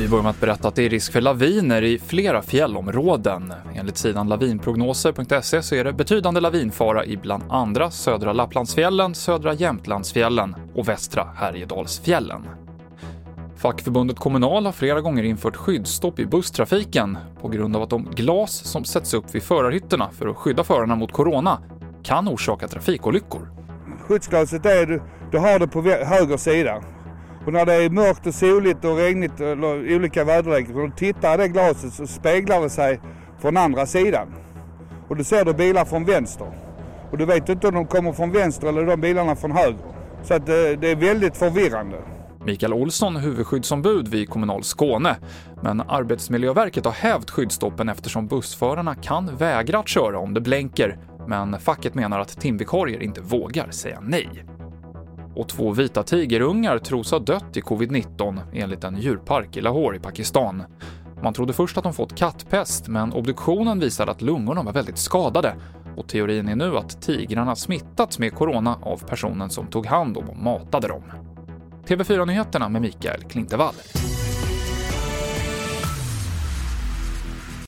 Vi börjar med att berätta att det är risk för laviner i flera fjällområden. Enligt sidan lavinprognoser.se så är det betydande lavinfara i bland andra södra Lapplandsfjällen, södra Jämtlandsfjällen och västra Härjedalsfjällen. Fackförbundet Kommunal har flera gånger infört skyddsstopp i busstrafiken på grund av att de glas som sätts upp vid förarhytterna för att skydda förarna mot corona kan orsaka trafikolyckor. Skyddsglaset är du, har det på höger sida. Och när det är mörkt och soligt och regnigt eller olika väderlek, och du tittar i det glaset så speglar det sig från andra sidan. Och då ser du bilar från vänster. Och du vet inte om de kommer från vänster eller de bilarna från höger. Så att det, det är väldigt förvirrande. Mikael Olsson, huvudskyddsombud vid Kommunal Skåne. Men Arbetsmiljöverket har hävt skyddsstoppen eftersom bussförarna kan vägra att köra om det blänker, men facket menar att timvikarier inte vågar säga nej. Och två vita tigerungar tros ha dött i covid-19 enligt en djurpark i Lahore i Pakistan. Man trodde först att de fått kattpest, men obduktionen visade att lungorna var väldigt skadade och teorin är nu att tigrarna smittats med corona av personen som tog hand om och matade dem. TV4-nyheterna med Mikael Klintevall.